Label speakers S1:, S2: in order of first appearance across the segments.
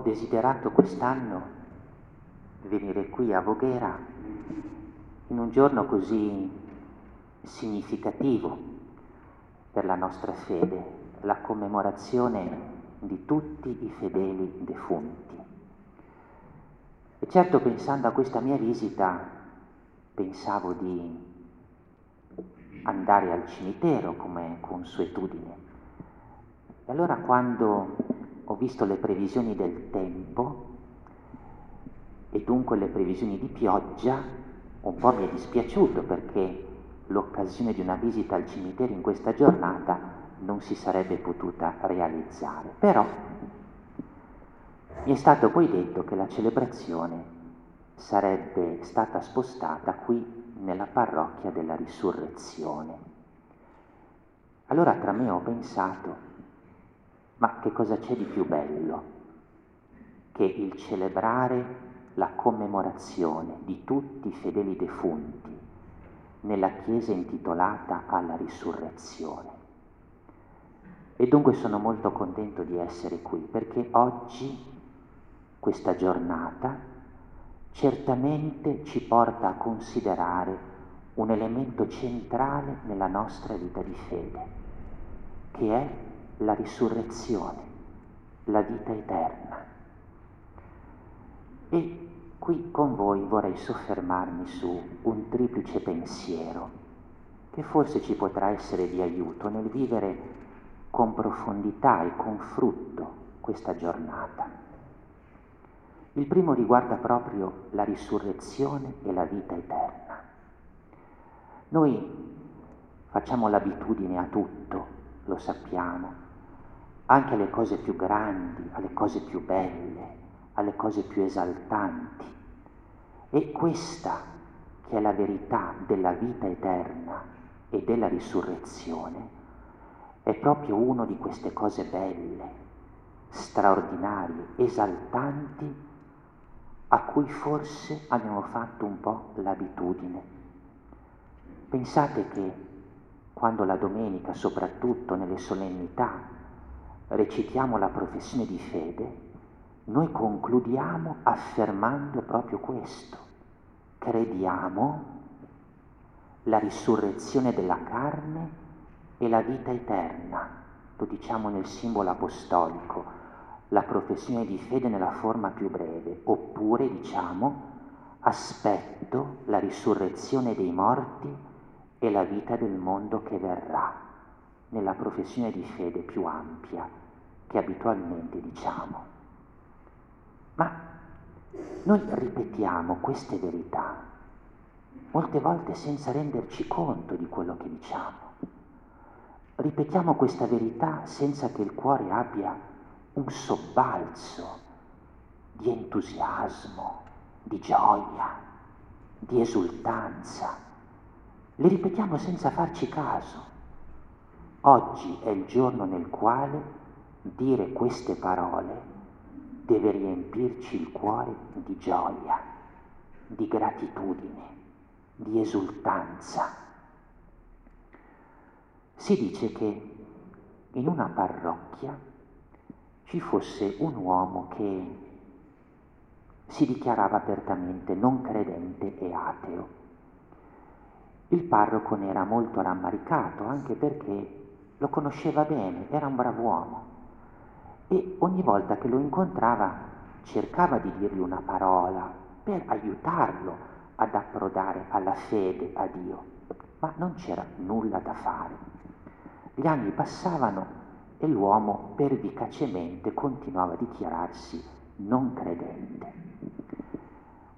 S1: desiderato quest'anno venire qui a Voghera in un giorno così significativo per la nostra fede, la commemorazione di tutti i fedeli defunti. E certo pensando a questa mia visita pensavo di andare al cimitero come consuetudine. E allora quando ho visto le previsioni del tempo e dunque le previsioni di pioggia, un po' mi è dispiaciuto perché l'occasione di una visita al cimitero in questa giornata non si sarebbe potuta realizzare. Però mi è stato poi detto che la celebrazione sarebbe stata spostata qui nella parrocchia della risurrezione. Allora tra me ho pensato, ma che cosa c'è di più bello che il celebrare la commemorazione di tutti i fedeli defunti nella chiesa intitolata alla risurrezione. E dunque sono molto contento di essere qui perché oggi, questa giornata, certamente ci porta a considerare un elemento centrale nella nostra vita di fede, che è la risurrezione, la vita eterna. E qui con voi vorrei soffermarmi su un triplice pensiero che forse ci potrà essere di aiuto nel vivere con profondità e con frutto questa giornata. Il primo riguarda proprio la risurrezione e la vita eterna. Noi facciamo l'abitudine a tutto, lo sappiamo, anche alle cose più grandi, alle cose più belle, alle cose più esaltanti. E questa, che è la verità della vita eterna e della risurrezione, è proprio una di queste cose belle, straordinarie, esaltanti a cui forse abbiamo fatto un po' l'abitudine. Pensate che quando la domenica, soprattutto nelle solennità, recitiamo la professione di fede, noi concludiamo affermando proprio questo. Crediamo la risurrezione della carne e la vita eterna. Lo diciamo nel simbolo apostolico la professione di fede nella forma più breve, oppure diciamo aspetto la risurrezione dei morti e la vita del mondo che verrà, nella professione di fede più ampia che abitualmente diciamo. Ma noi ripetiamo queste verità molte volte senza renderci conto di quello che diciamo. Ripetiamo questa verità senza che il cuore abbia un sobbalzo di entusiasmo, di gioia, di esultanza. Le ripetiamo senza farci caso. Oggi è il giorno nel quale dire queste parole deve riempirci il cuore di gioia, di gratitudine, di esultanza. Si dice che in una parrocchia ci fosse un uomo che si dichiarava apertamente non credente e ateo. Il parroco ne era molto rammaricato anche perché lo conosceva bene, era un bravo uomo e ogni volta che lo incontrava cercava di dirgli una parola per aiutarlo ad approdare alla fede a Dio, ma non c'era nulla da fare. Gli anni passavano e l'uomo pervicacemente continuava a dichiararsi non credente.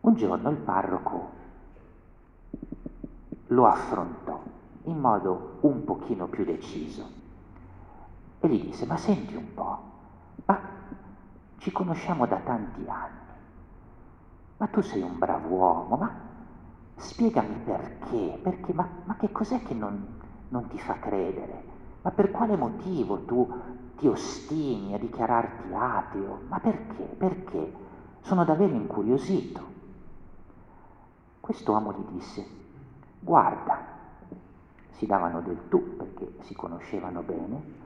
S1: Un giorno il parroco lo affrontò in modo un pochino più deciso e gli disse, ma senti un po', ma ci conosciamo da tanti anni, ma tu sei un bravo uomo, ma spiegami perché, perché ma, ma che cos'è che non, non ti fa credere? Ma per quale motivo tu ti ostini a dichiararti ateo? Ma perché? Perché? Sono davvero incuriosito. Quest'uomo gli disse, guarda, si davano del tu perché si conoscevano bene,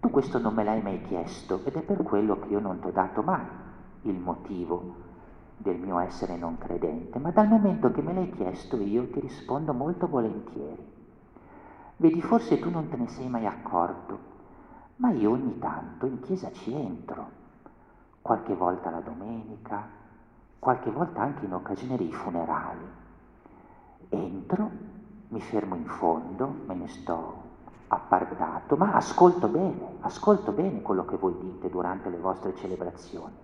S1: Tu questo non me l'hai mai chiesto ed è per quello che io non ti ho dato mai il motivo del mio essere non credente, ma dal momento che me l'hai chiesto io ti rispondo molto volentieri. Vedi, forse tu non te ne sei mai accorto, ma io ogni tanto in chiesa ci entro, qualche volta la domenica, qualche volta anche in occasione dei funerali. Entro, mi fermo in fondo, me ne sto appartato, ma ascolto bene, ascolto bene quello che voi dite durante le vostre celebrazioni.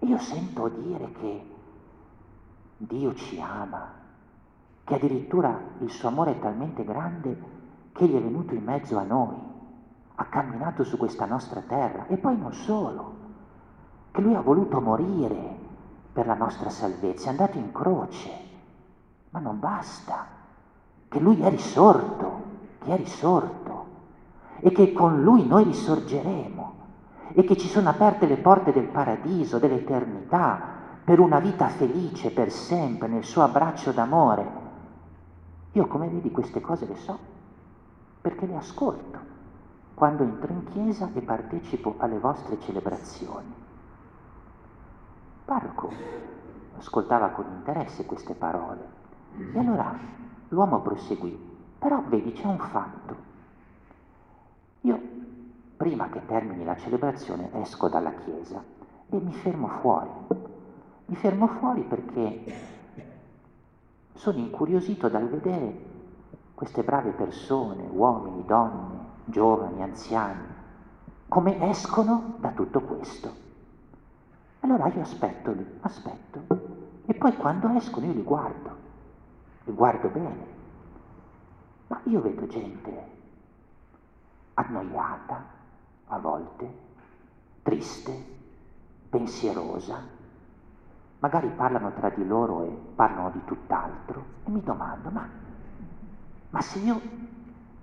S1: Io sento dire che Dio ci ama, che addirittura il suo amore è talmente grande che gli è venuto in mezzo a noi, ha camminato su questa nostra terra e poi non solo, che lui ha voluto morire per la nostra salvezza, è andato in croce, ma non basta, che lui è risorto, che è risorto e che con lui noi risorgeremo e che ci sono aperte le porte del paradiso, dell'eternità, per una vita felice per sempre nel suo abbraccio d'amore. Io come vedi queste cose le so, perché le ascolto quando entro in chiesa e partecipo alle vostre celebrazioni. Parco ascoltava con interesse queste parole e allora l'uomo proseguì, però vedi c'è un fatto. Io prima che termini la celebrazione esco dalla chiesa e mi fermo fuori. Mi fermo fuori perché sono incuriosito dal vedere queste brave persone, uomini, donne, giovani, anziani, come escono da tutto questo. Allora io aspetto lì, aspetto, e poi quando escono io li guardo, li guardo bene, ma io vedo gente annoiata a volte, triste, pensierosa, magari parlano tra di loro e parlano di tutt'altro e mi domando, ma, ma se io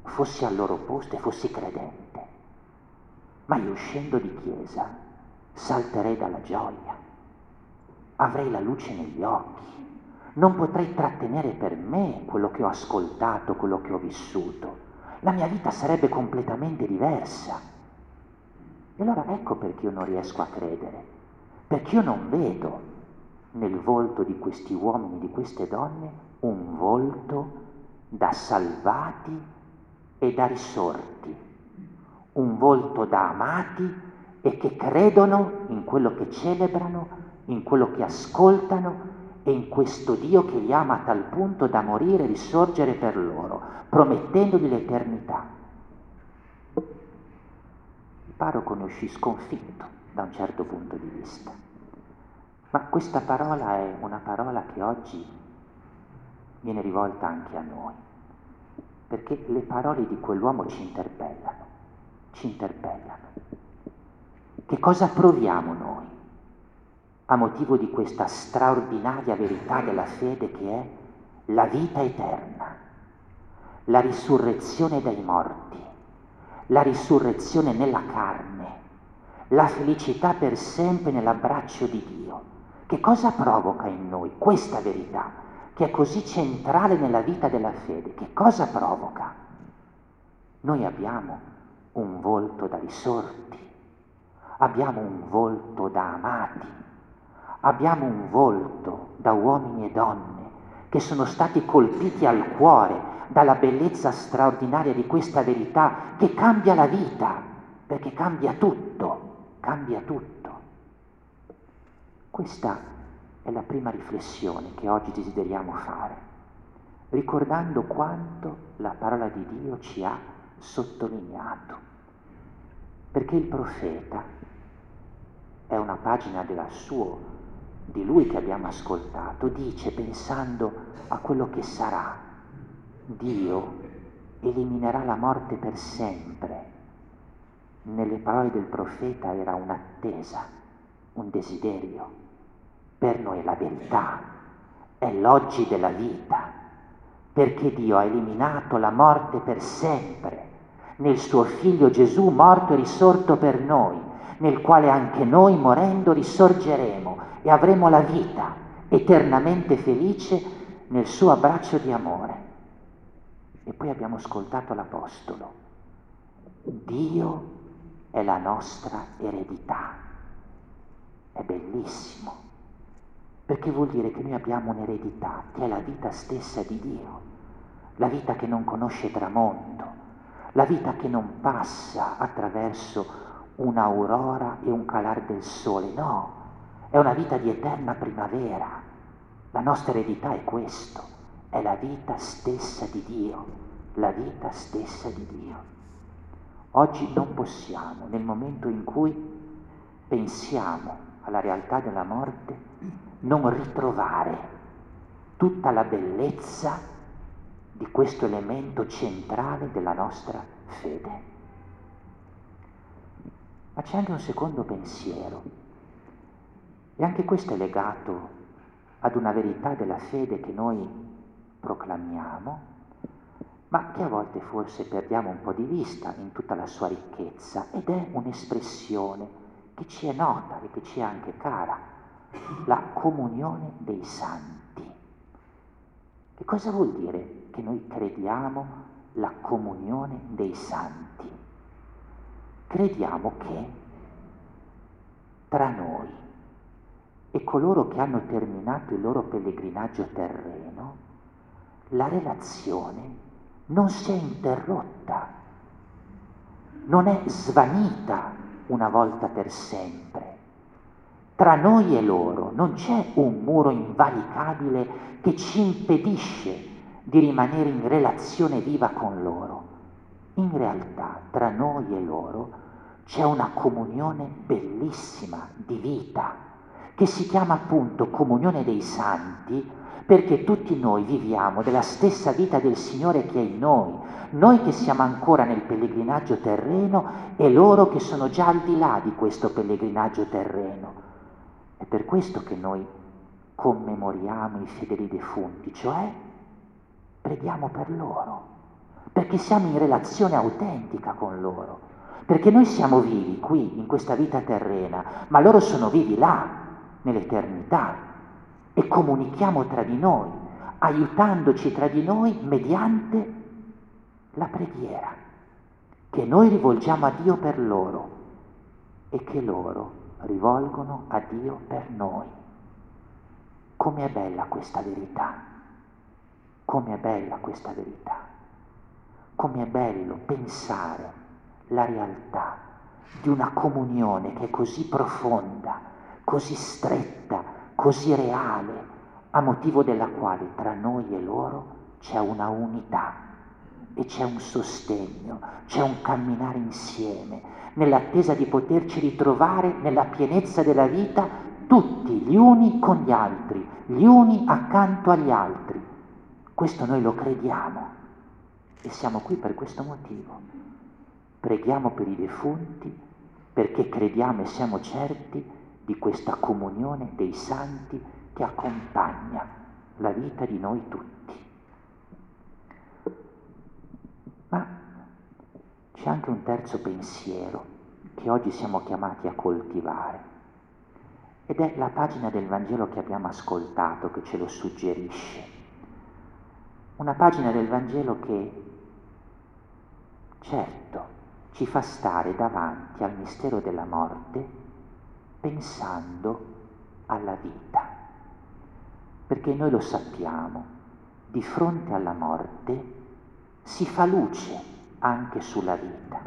S1: fossi al loro posto e fossi credente, ma io uscendo di chiesa salterei dalla gioia, avrei la luce negli occhi, non potrei trattenere per me quello che ho ascoltato, quello che ho vissuto, la mia vita sarebbe completamente diversa. E allora ecco perché io non riesco a credere, perché io non vedo nel volto di questi uomini, di queste donne, un volto da salvati e da risorti, un volto da amati e che credono in quello che celebrano, in quello che ascoltano e in questo Dio che li ama a tal punto da morire e risorgere per loro, promettendogli l'eternità. Il parroco ne uscì sconfitto da un certo punto di vista. Ma questa parola è una parola che oggi viene rivolta anche a noi, perché le parole di quell'uomo ci interpellano, ci interpellano. Che cosa proviamo noi a motivo di questa straordinaria verità della fede che è la vita eterna, la risurrezione dai morti, la risurrezione nella carne, la felicità per sempre nell'abbraccio di Dio? Che cosa provoca in noi questa verità che è così centrale nella vita della fede? Che cosa provoca? Noi abbiamo un volto da risorti, abbiamo un volto da amati, abbiamo un volto da uomini e donne che sono stati colpiti al cuore dalla bellezza straordinaria di questa verità che cambia la vita, perché cambia tutto, cambia tutto. Questa è la prima riflessione che oggi desideriamo fare, ricordando quanto la parola di Dio ci ha sottolineato. Perché il profeta è una pagina della sua, di lui che abbiamo ascoltato, dice pensando a quello che sarà, Dio eliminerà la morte per sempre. Nelle parole del profeta era un'attesa, un desiderio per noi la verità, è l'oggi della vita, perché Dio ha eliminato la morte per sempre nel suo figlio Gesù morto e risorto per noi, nel quale anche noi morendo risorgeremo e avremo la vita eternamente felice nel suo abbraccio di amore. E poi abbiamo ascoltato l'Apostolo. Dio è la nostra eredità. È bellissimo, perché vuol dire che noi abbiamo un'eredità che è la vita stessa di Dio, la vita che non conosce tramonto, la vita che non passa attraverso un'aurora e un calar del sole, no, è una vita di eterna primavera. La nostra eredità è questo, è la vita stessa di Dio, la vita stessa di Dio. Oggi non possiamo, nel momento in cui pensiamo alla realtà della morte, non ritrovare tutta la bellezza di questo elemento centrale della nostra fede. Ma c'è anche un secondo pensiero, e anche questo è legato ad una verità della fede che noi proclamiamo, ma che a volte forse perdiamo un po' di vista in tutta la sua ricchezza ed è un'espressione che ci è nota e che ci è anche cara, la comunione dei santi. Che cosa vuol dire che noi crediamo la comunione dei santi? Crediamo che tra noi e coloro che hanno terminato il loro pellegrinaggio terreno, la relazione non si è interrotta, non è svanita una volta per sempre. Tra noi e loro non c'è un muro invalicabile che ci impedisce di rimanere in relazione viva con loro. In realtà tra noi e loro c'è una comunione bellissima di vita che si chiama appunto comunione dei santi perché tutti noi viviamo della stessa vita del Signore che è in noi, noi che siamo ancora nel pellegrinaggio terreno e loro che sono già al di là di questo pellegrinaggio terreno. È per questo che noi commemoriamo i fedeli defunti, cioè preghiamo per loro, perché siamo in relazione autentica con loro, perché noi siamo vivi qui in questa vita terrena, ma loro sono vivi là, nell'eternità. E comunichiamo tra di noi, aiutandoci tra di noi mediante la preghiera che noi rivolgiamo a Dio per loro e che loro rivolgono a Dio per noi. Come è bella questa verità, come è bella questa verità, come è bello pensare la realtà di una comunione che è così profonda, così stretta, così reale, a motivo della quale tra noi e loro c'è una unità e c'è un sostegno, c'è un camminare insieme, nell'attesa di poterci ritrovare nella pienezza della vita tutti gli uni con gli altri, gli uni accanto agli altri. Questo noi lo crediamo e siamo qui per questo motivo. Preghiamo per i defunti perché crediamo e siamo certi di questa comunione dei santi che accompagna la vita di noi tutti. Ma c'è anche un terzo pensiero che oggi siamo chiamati a coltivare ed è la pagina del Vangelo che abbiamo ascoltato che ce lo suggerisce. Una pagina del Vangelo che, certo, ci fa stare davanti al mistero della morte pensando alla vita. Perché noi lo sappiamo, di fronte alla morte si fa luce anche sulla vita.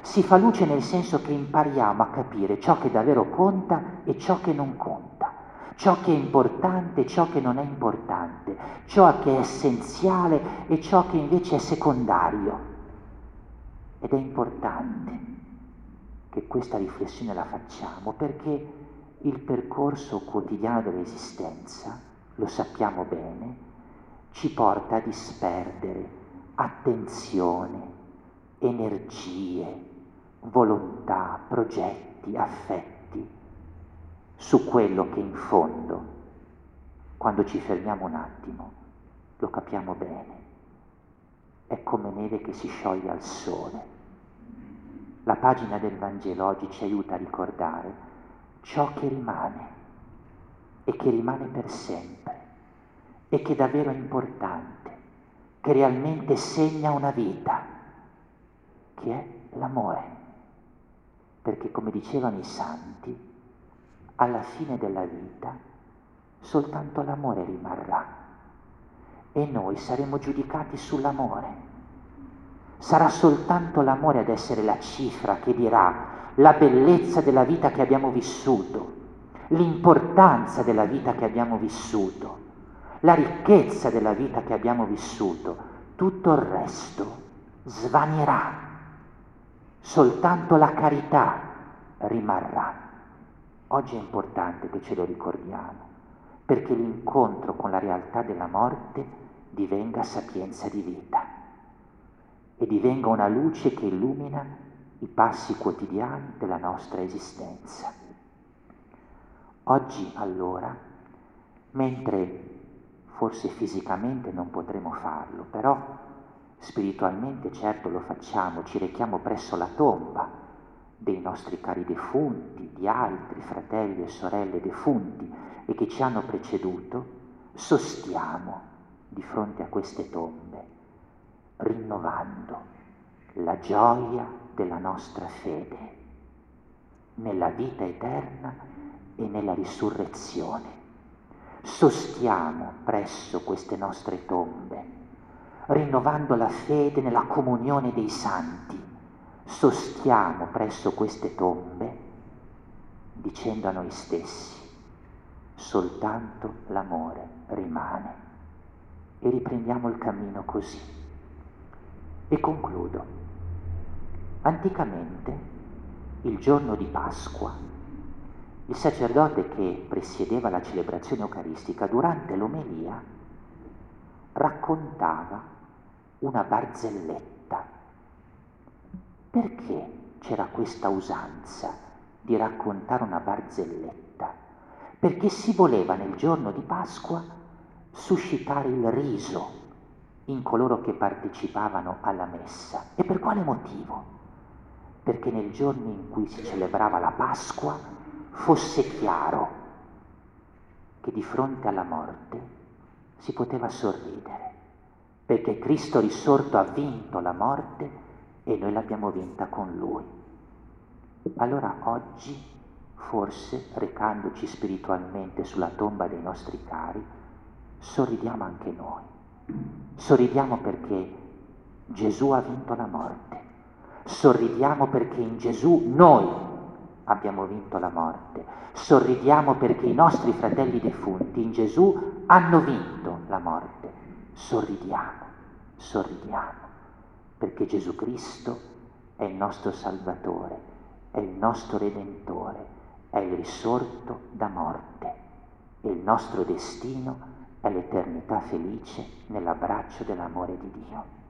S1: Si fa luce nel senso che impariamo a capire ciò che davvero conta e ciò che non conta, ciò che è importante e ciò che non è importante, ciò che è essenziale e ciò che invece è secondario. Ed è importante che questa riflessione la facciamo perché il percorso quotidiano dell'esistenza, lo sappiamo bene, ci porta a disperdere attenzione, energie, volontà, progetti, affetti su quello che in fondo, quando ci fermiamo un attimo, lo capiamo bene. È come neve che si scioglie al sole la pagina del Vangelo oggi ci aiuta a ricordare ciò che rimane e che rimane per sempre e che davvero è importante, che realmente segna una vita, che è l'amore. perché come dicevano i santi, alla fine della vita soltanto l'amore rimarrà e noi saremo giudicati sull'amore. Sarà soltanto l'amore ad essere la cifra che dirà la bellezza della vita che abbiamo vissuto, l'importanza della vita che abbiamo vissuto, la ricchezza della vita che abbiamo vissuto. Tutto il resto svanirà. Soltanto la carità rimarrà. Oggi è importante che ce lo ricordiamo, perché l'incontro con la realtà della morte divenga sapienza di vita e divenga una luce che illumina i passi quotidiani della nostra esistenza. Oggi allora, mentre forse fisicamente non potremo farlo, però spiritualmente certo lo facciamo, ci rechiamo presso la tomba dei nostri cari defunti, di altri fratelli e sorelle defunti e che ci hanno preceduto, sostiamo di fronte a queste tombe, rinnovando la gioia della nostra fede nella vita eterna e nella risurrezione. Sostiamo presso queste nostre tombe, rinnovando la fede nella comunione dei santi. Sostiamo presso queste tombe, dicendo a noi stessi, soltanto l'amore rimane e riprendiamo il cammino così. E concludo. Anticamente, il giorno di Pasqua, il sacerdote che presiedeva la celebrazione eucaristica durante l'omelia raccontava una barzelletta. Perché c'era questa usanza di raccontare una barzelletta? Perché si voleva nel giorno di Pasqua suscitare il riso in coloro che partecipavano alla messa. E per quale motivo? Perché nel giorno in cui si celebrava la Pasqua fosse chiaro che di fronte alla morte si poteva sorridere, perché Cristo risorto ha vinto la morte e noi l'abbiamo vinta con Lui. Allora oggi, forse recandoci spiritualmente sulla tomba dei nostri cari, sorridiamo anche noi. Sorridiamo perché Gesù ha vinto la morte. Sorridiamo perché in Gesù noi abbiamo vinto la morte. Sorridiamo perché i nostri fratelli defunti in Gesù hanno vinto la morte. Sorridiamo, sorridiamo, perché Gesù Cristo è il nostro Salvatore, è il nostro Redentore, è il risorto da morte e il nostro destino è l'eternità felice nell'abbraccio dell'amore di Dio.